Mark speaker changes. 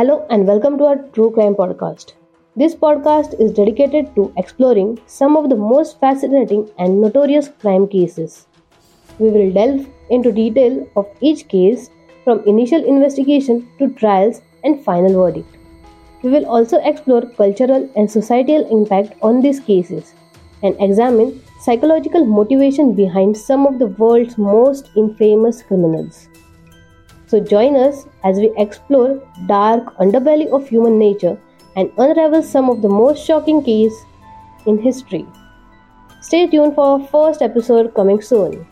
Speaker 1: Hello and welcome to our True Crime Podcast. This podcast is dedicated to exploring some of the most fascinating and notorious crime cases. We will delve into detail of each case from initial investigation to trials and final verdict. We will also explore cultural and societal impact on these cases and examine psychological motivation behind some of the world's most infamous criminals. So join us as we explore dark underbelly of human nature and unravel some of the most shocking cases in history. Stay tuned for our first episode coming soon.